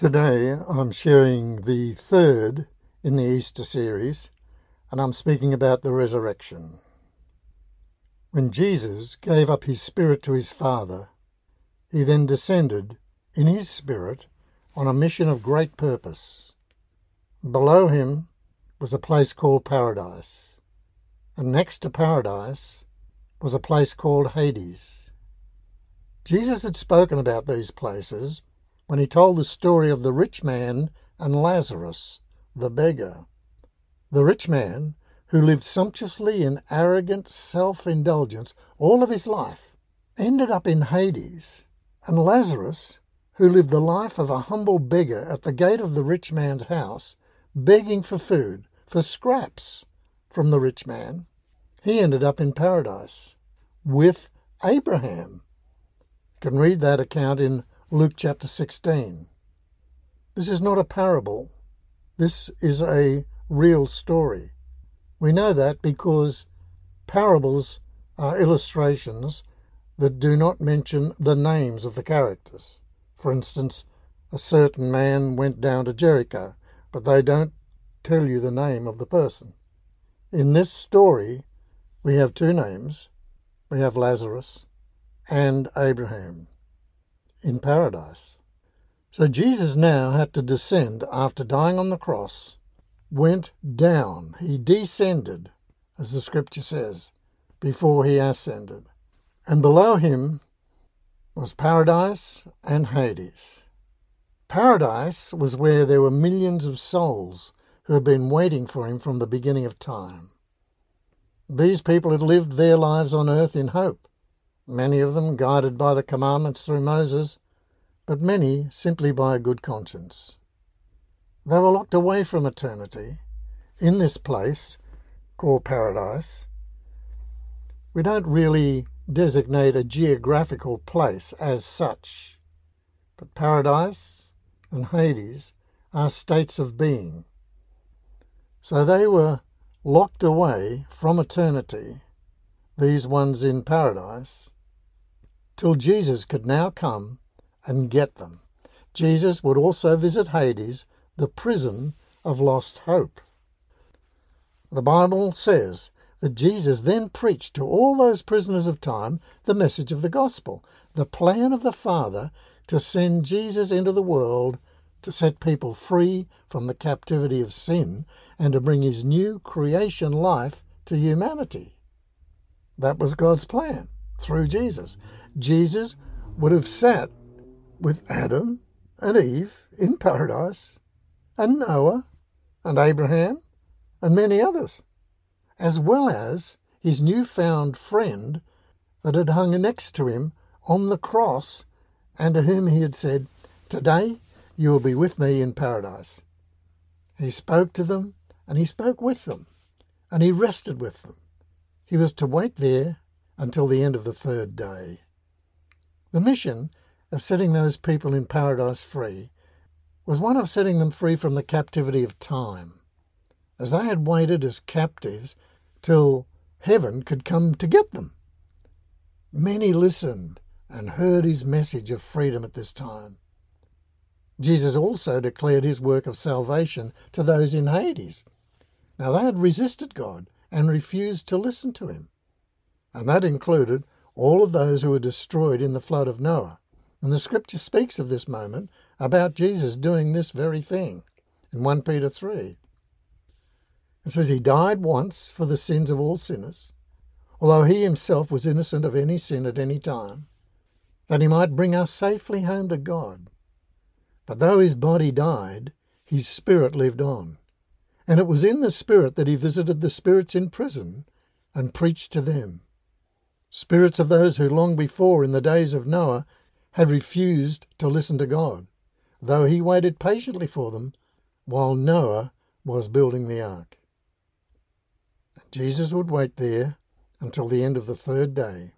Today I'm sharing the third in the Easter series, and I'm speaking about the resurrection. When Jesus gave up his spirit to his Father, he then descended in his spirit on a mission of great purpose. Below him was a place called Paradise, and next to Paradise was a place called Hades. Jesus had spoken about these places when he told the story of the rich man and Lazarus, the beggar. The rich man, who lived sumptuously in arrogant self indulgence all of his life, ended up in Hades, and Lazarus, who lived the life of a humble beggar at the gate of the rich man's house, begging for food, for scraps from the rich man, he ended up in paradise with Abraham. You can read that account in Luke chapter 16. This is not a parable. This is a real story. We know that because parables are illustrations that do not mention the names of the characters. For instance, a certain man went down to Jericho, but they don't tell you the name of the person. In this story, we have two names. We have Lazarus and Abraham in paradise. So Jesus now had to descend after dying on the cross, went down, he descended, as the scripture says, before he ascended. And below him was paradise and Hades. Paradise was where there were millions of souls who had been waiting for him from the beginning of time. These people had lived their lives on earth in hope, many of them guided by the commandments through Moses, but many simply by a good conscience. They were locked away from eternity in this place called paradise. We don't really designate a geographical place as such, but paradise and Hades are states of being. So they were locked away from eternity, these ones in paradise, till Jesus could now come and get them. Jesus would also visit Hades, the prison of lost hope. The Bible says that Jesus then preached to all those prisoners of time the message of the gospel, the plan of the Father to send Jesus into the world to set people free from the captivity of sin and to bring his new creation life to humanity. That was God's plan through Jesus. Jesus would have sat with Adam and Eve in paradise, and Noah and Abraham and many others, as well as his new-found friend that had hung next to him on the cross and to whom he had said, Today you will be with me in paradise. He spoke to them and he spoke with them and he rested with them. He was to wait there until the end of the third day. The mission of setting those people in paradise free was one of setting them free from the captivity of time, as they had waited as captives till heaven could come to get them. Many listened and heard his message of freedom at this time. Jesus also declared his work of salvation to those in Hades. Now, they had resisted God and refused to listen to him, and that included all of those who were destroyed in the flood of Noah. And the scripture speaks of this moment about Jesus doing this very thing in 1 Peter 3. It says, He died once for the sins of all sinners, although He Himself was innocent of any sin at any time, that He might bring us safely home to God. But though His body died, His spirit lived on. And it was in the spirit that He visited the spirits in prison and preached to them. Spirits of those who long before, in the days of Noah, had refused to listen to God, though he waited patiently for them while Noah was building the ark. Jesus would wait there until the end of the third day.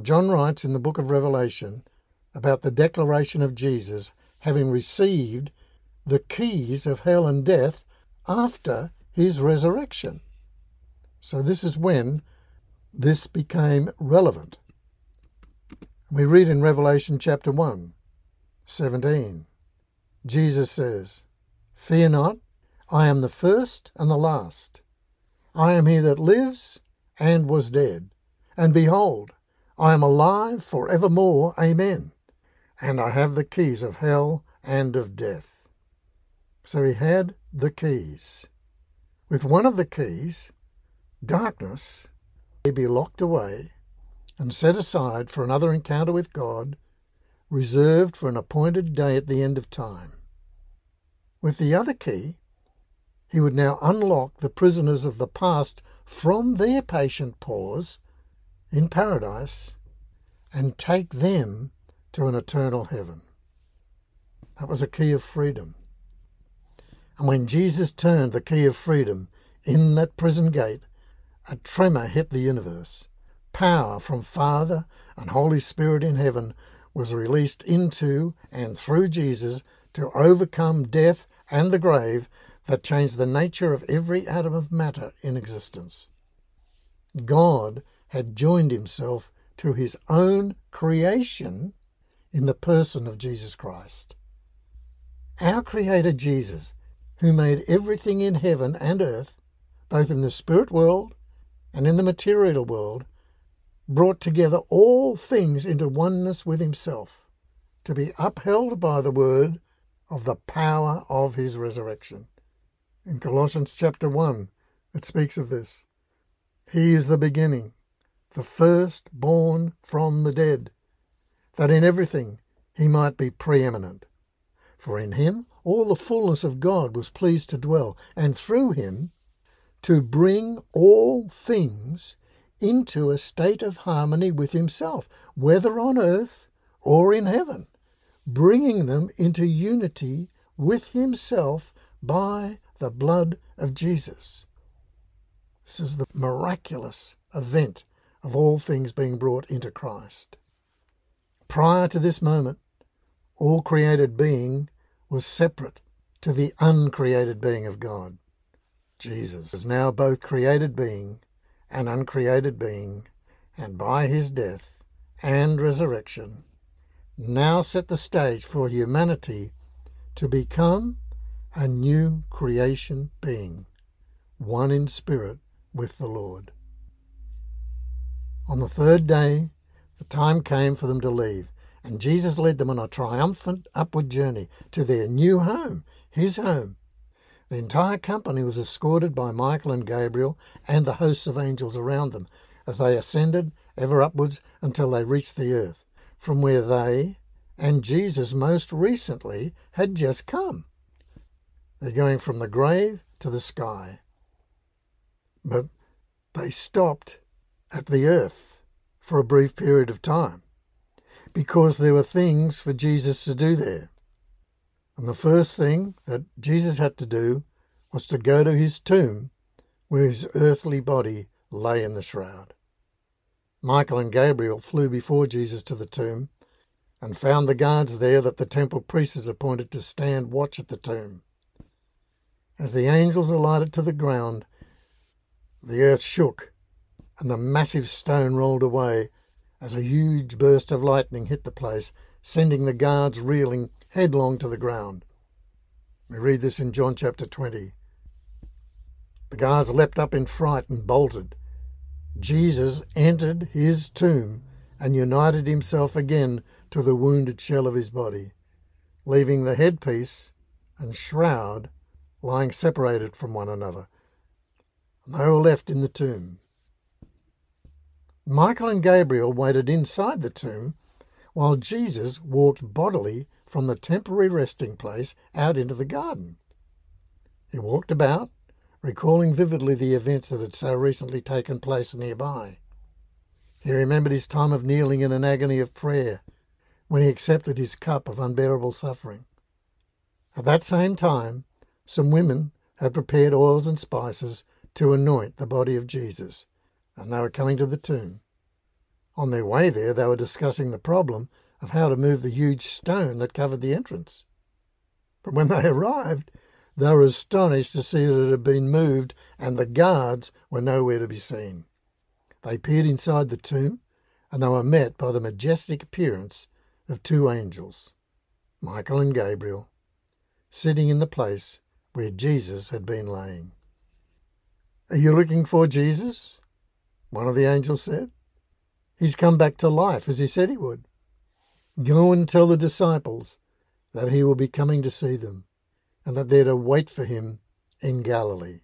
John writes in the book of Revelation about the declaration of Jesus having received the keys of hell and death after his resurrection. So, this is when this became relevant. We read in Revelation chapter 1, 17. Jesus says, Fear not, I am the first and the last. I am he that lives and was dead. And behold, I am alive for evermore. Amen. And I have the keys of hell and of death. So he had the keys. With one of the keys, darkness may be locked away and set aside for another encounter with God, reserved for an appointed day at the end of time. With the other key, he would now unlock the prisoners of the past from their patient pause in paradise and take them to an eternal heaven. That was a key of freedom. And when Jesus turned the key of freedom in that prison gate, a tremor hit the universe. Power from Father and Holy Spirit in heaven was released into and through Jesus to overcome death and the grave that changed the nature of every atom of matter in existence. God had joined himself to his own creation in the person of Jesus Christ. Our Creator Jesus, who made everything in heaven and earth, both in the spirit world and in the material world, brought together all things into oneness with himself, to be upheld by the word of the power of his resurrection. In Colossians chapter 1, it speaks of this. He is the beginning, the first born from the dead, that in everything he might be preeminent. For in him all the fullness of God was pleased to dwell, and through him to bring all things into a state of harmony with himself, whether on earth or in heaven, bringing them into unity with himself by the blood of Jesus. This is the miraculous event of all things being brought into Christ. Prior to this moment, all created being was separate to the uncreated being of God. Jesus is now both created being and uncreated being, and by his death and resurrection, now set the stage for humanity to become a new creation being, one in spirit with the Lord. On the third day, the time came for them to leave, and Jesus led them on a triumphant upward journey to their new home, his home. The entire company was escorted by Michael and Gabriel and the hosts of angels around them as they ascended ever upwards until they reached the earth, from where they and Jesus most recently had just come. They're going from the grave to the sky. But they stopped at the earth for a brief period of time because there were things for Jesus to do there. And the first thing that Jesus had to do was to go to his tomb where his earthly body lay in the shroud. Michael and Gabriel flew before Jesus to the tomb and found the guards there that the temple priests had appointed to stand watch at the tomb. As the angels alighted to the ground, the earth shook and the massive stone rolled away as a huge burst of lightning hit the place, sending the guards reeling headlong to the ground. We read this in John chapter 20. The guards leapt up in fright and bolted. Jesus entered his tomb and united himself again to the wounded shell of his body, leaving the headpiece and shroud lying separated from one another. And they were left in the tomb. Michael and Gabriel waited inside the tomb while Jesus walked bodily from the temporary resting place out into the garden. He walked about, recalling vividly the events that had so recently taken place nearby. He remembered his time of kneeling in an agony of prayer when he accepted his cup of unbearable suffering. At that same time, some women had prepared oils and spices to anoint the body of Jesus, and they were coming to the tomb. On their way there, they were discussing the problem of how to move the huge stone that covered the entrance. But when they arrived, they were astonished to see that it had been moved and the guards were nowhere to be seen. They peered inside the tomb, and they were met by the majestic appearance of two angels, Michael and Gabriel, sitting in the place where Jesus had been laying. Are you looking for Jesus? One of the angels said. He's come back to life as he said he would. Go and tell the disciples that he will be coming to see them and that they're to wait for him in Galilee.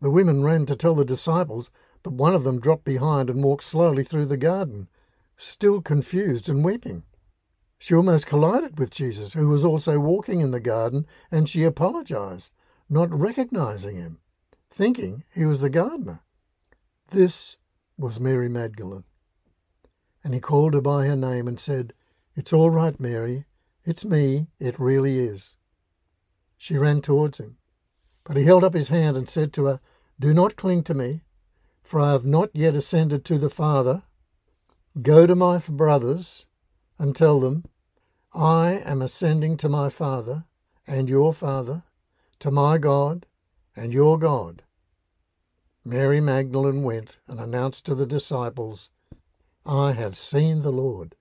The women ran to tell the disciples, but one of them dropped behind and walked slowly through the garden, still confused and weeping. She almost collided with Jesus, who was also walking in the garden, and she apologized, not recognizing him, thinking he was the gardener. This was Mary Magdalene. And he called her by her name and said, It's all right, Mary. It's me. It really is. She ran towards him. But he held up his hand and said to her, Do not cling to me, for I have not yet ascended to the Father. Go to my brothers and tell them, I am ascending to my Father and your Father, to my God and your God. Mary Magdalene went and announced to the disciples, I have seen the Lord,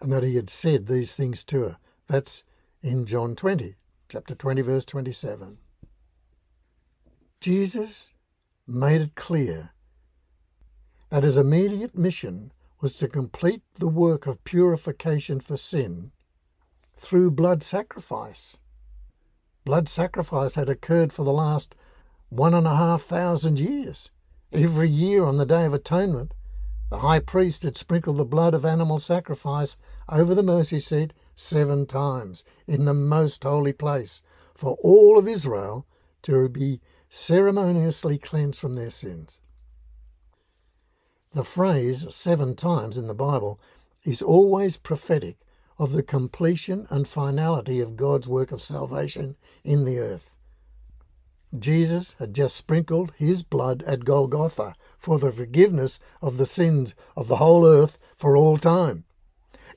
and that he had said these things to her. That's in John 20, chapter 20, verse 27. Jesus made it clear that his immediate mission was to complete the work of purification for sin through blood sacrifice. Blood sacrifice had occurred for the last one and a half thousand years. Every year on the Day of Atonement, the high priest had sprinkled the blood of animal sacrifice over the mercy seat seven times in the most holy place for all of Israel to be ceremoniously cleansed from their sins. The phrase seven times in the Bible is always prophetic of the completion and finality of God's work of salvation in the earth. Jesus had just sprinkled his blood at Golgotha for the forgiveness of the sins of the whole earth for all time.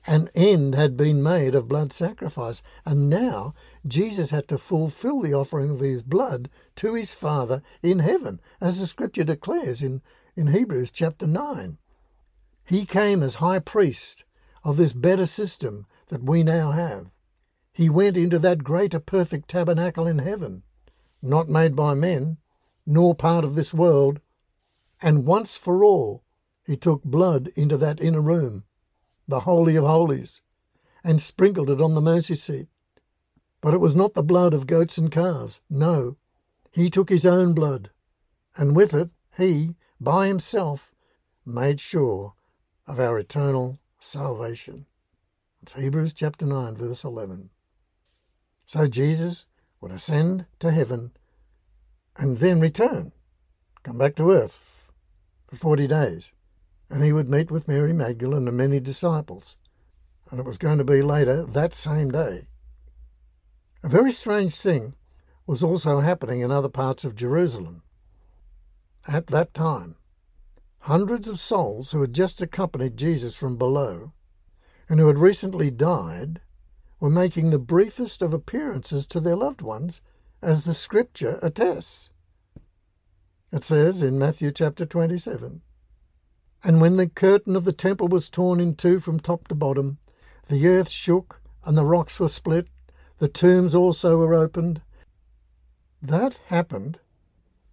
An end had been made of blood sacrifice, and now Jesus had to fulfill the offering of his blood to his Father in heaven, as the scripture declares in in Hebrews chapter 9. He came as high priest of this better system that we now have. He went into that greater perfect tabernacle in heaven, not made by men, nor part of this world, and once for all he took blood into that inner room, the Holy of Holies, and sprinkled it on the mercy seat. But it was not the blood of goats and calves, no. He took his own blood, and with it he by himself made sure of our eternal salvation. It's Hebrews chapter 9, verse 11. So Jesus would ascend to heaven and then return, come back to earth for 40 days, and he would meet with Mary Magdalene and many disciples. And it was going to be later that same day. A very strange thing was also happening in other parts of Jerusalem at that time. Hundreds of souls who had just accompanied Jesus from below and who had recently died were making the briefest of appearances to their loved ones, as the scripture attests. It says in Matthew chapter 27 And when the curtain of the temple was torn in two from top to bottom, the earth shook and the rocks were split, the tombs also were opened. That happened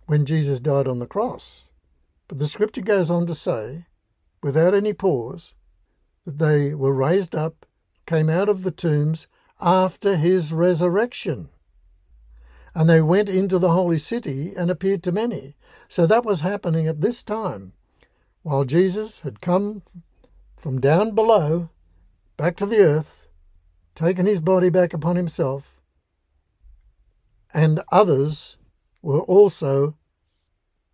when Jesus died on the cross. But the scripture goes on to say, without any pause, that they were raised up, came out of the tombs after his resurrection. And they went into the holy city and appeared to many. So that was happening at this time, while Jesus had come from down below back to the earth, taken his body back upon himself, and others were also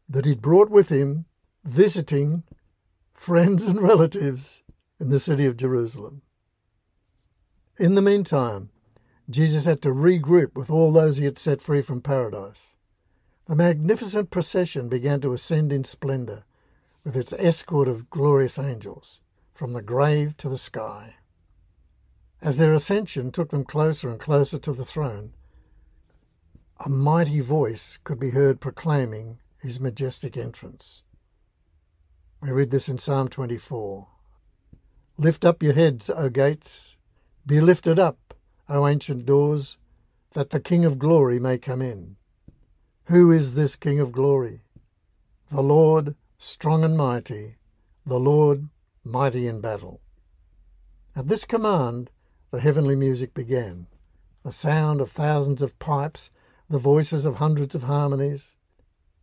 that he'd brought with him visiting friends and relatives in the city of Jerusalem. In the meantime, Jesus had to regroup with all those he had set free from paradise. The magnificent procession began to ascend in splendour, with its escort of glorious angels, from the grave to the sky. As their ascension took them closer and closer to the throne, a mighty voice could be heard proclaiming his majestic entrance. We read this in Psalm 24. Lift up your heads, O gates. Be lifted up, O ancient doors, that the King of glory may come in. Who is this King of glory? The Lord, strong and mighty, the Lord, mighty in battle. At this command, the heavenly music began the sound of thousands of pipes, the voices of hundreds of harmonies,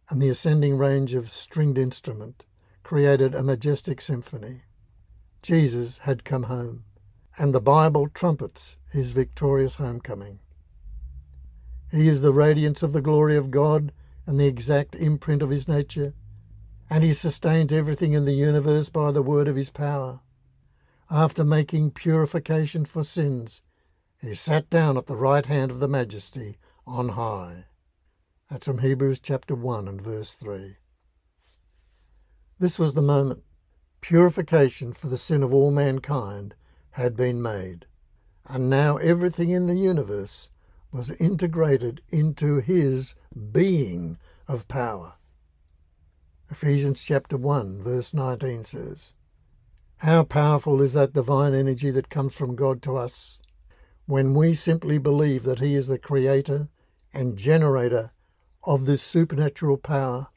and the ascending range of stringed instrument created a majestic symphony. Jesus had come home, and the Bible trumpets his victorious homecoming. He is the radiance of the glory of God and the exact imprint of his nature, and he sustains everything in the universe by the word of his power. After making purification for sins, he sat down at the right hand of the Majesty on high. That's from Hebrews chapter 1 and verse 3. This was the moment purification for the sin of all mankind had been made, and now everything in the universe was integrated into his being of power. Ephesians chapter 1 verse 19 says, How powerful is that divine energy that comes from God to us when we simply believe that He is the creator and generator of this supernatural power,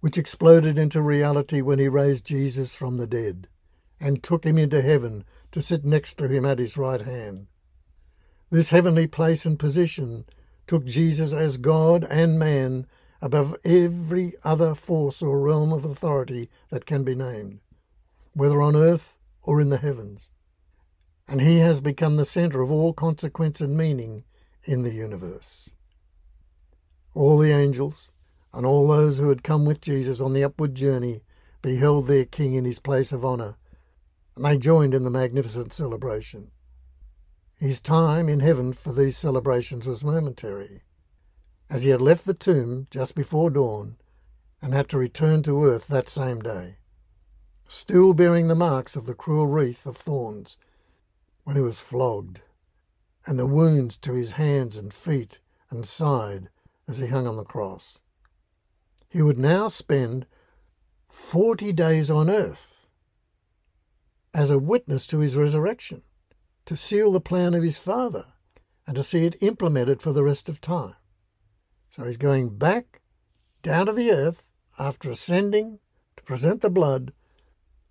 which exploded into reality when He raised Jesus from the dead and took Him into heaven to sit next to Him at His right hand. This heavenly place and position took Jesus as God and man above every other force or realm of authority that can be named, whether on earth or in the heavens and he has become the centre of all consequence and meaning in the universe. All the angels and all those who had come with Jesus on the upward journey beheld their King in his place of honour, and they joined in the magnificent celebration. His time in heaven for these celebrations was momentary, as he had left the tomb just before dawn and had to return to earth that same day, still bearing the marks of the cruel wreath of thorns when he was flogged, and the wounds to his hands and feet and side as he hung on the cross. He would now spend forty days on earth as a witness to his resurrection, to seal the plan of his Father, and to see it implemented for the rest of time. So he's going back down to the earth after ascending to present the blood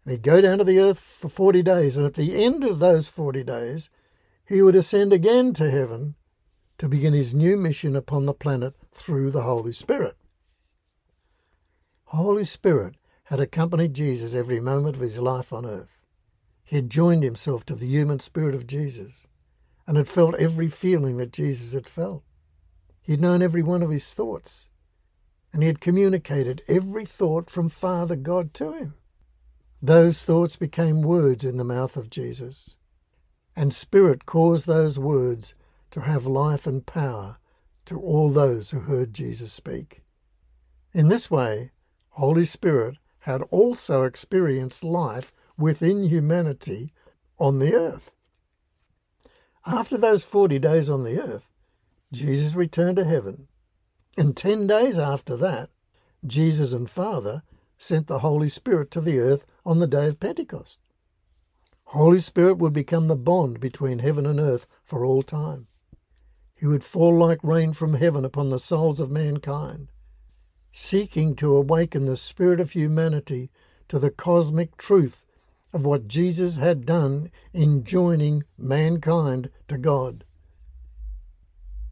and he'd go down to the earth for 40 days. And at the end of those 40 days, he would ascend again to heaven to begin his new mission upon the planet through the Holy Spirit. Holy Spirit had accompanied Jesus every moment of his life on earth. He had joined himself to the human spirit of Jesus and had felt every feeling that Jesus had felt. He had known every one of his thoughts, and he had communicated every thought from Father God to him. Those thoughts became words in the mouth of Jesus, and Spirit caused those words to have life and power to all those who heard Jesus speak. In this way, Holy Spirit had also experienced life within humanity on the earth. After those 40 days on the earth, Jesus returned to heaven. And 10 days after that, Jesus and Father sent the Holy Spirit to the earth on the day of Pentecost. Holy Spirit would become the bond between heaven and earth for all time. He would fall like rain from heaven upon the souls of mankind, seeking to awaken the spirit of humanity to the cosmic truth of what Jesus had done in joining mankind to God.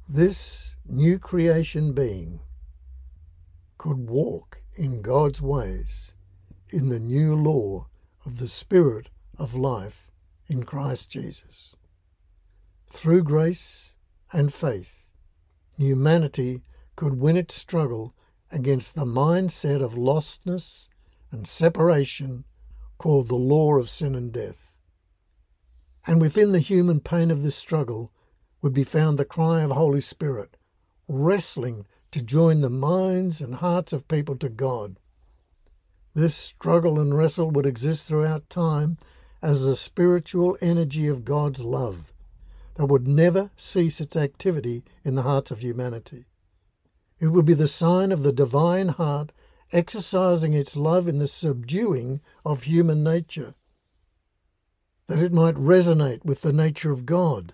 This new creation being could walk in God's ways in the new law of the Spirit of life in Christ Jesus. Through grace and faith, humanity could win its struggle against the mindset of lostness and separation called the law of sin and death. And within the human pain of this struggle would be found the cry of Holy Spirit, wrestling to join the minds and hearts of people to God this struggle and wrestle would exist throughout time as the spiritual energy of God's love that would never cease its activity in the hearts of humanity. It would be the sign of the divine heart exercising its love in the subduing of human nature, that it might resonate with the nature of God,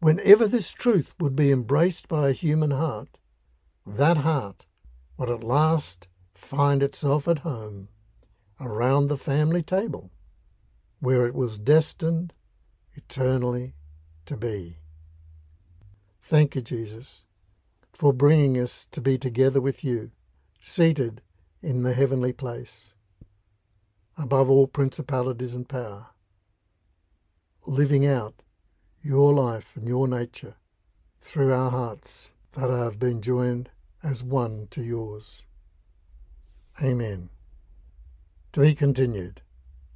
Whenever this truth would be embraced by a human heart, that heart would at last find itself at home around the family table, where it was destined eternally to be. Thank you, Jesus, for bringing us to be together with you, seated in the heavenly place, above all principalities and power, living out your life and your nature through our hearts that have been joined as one to yours. Amen. To be continued.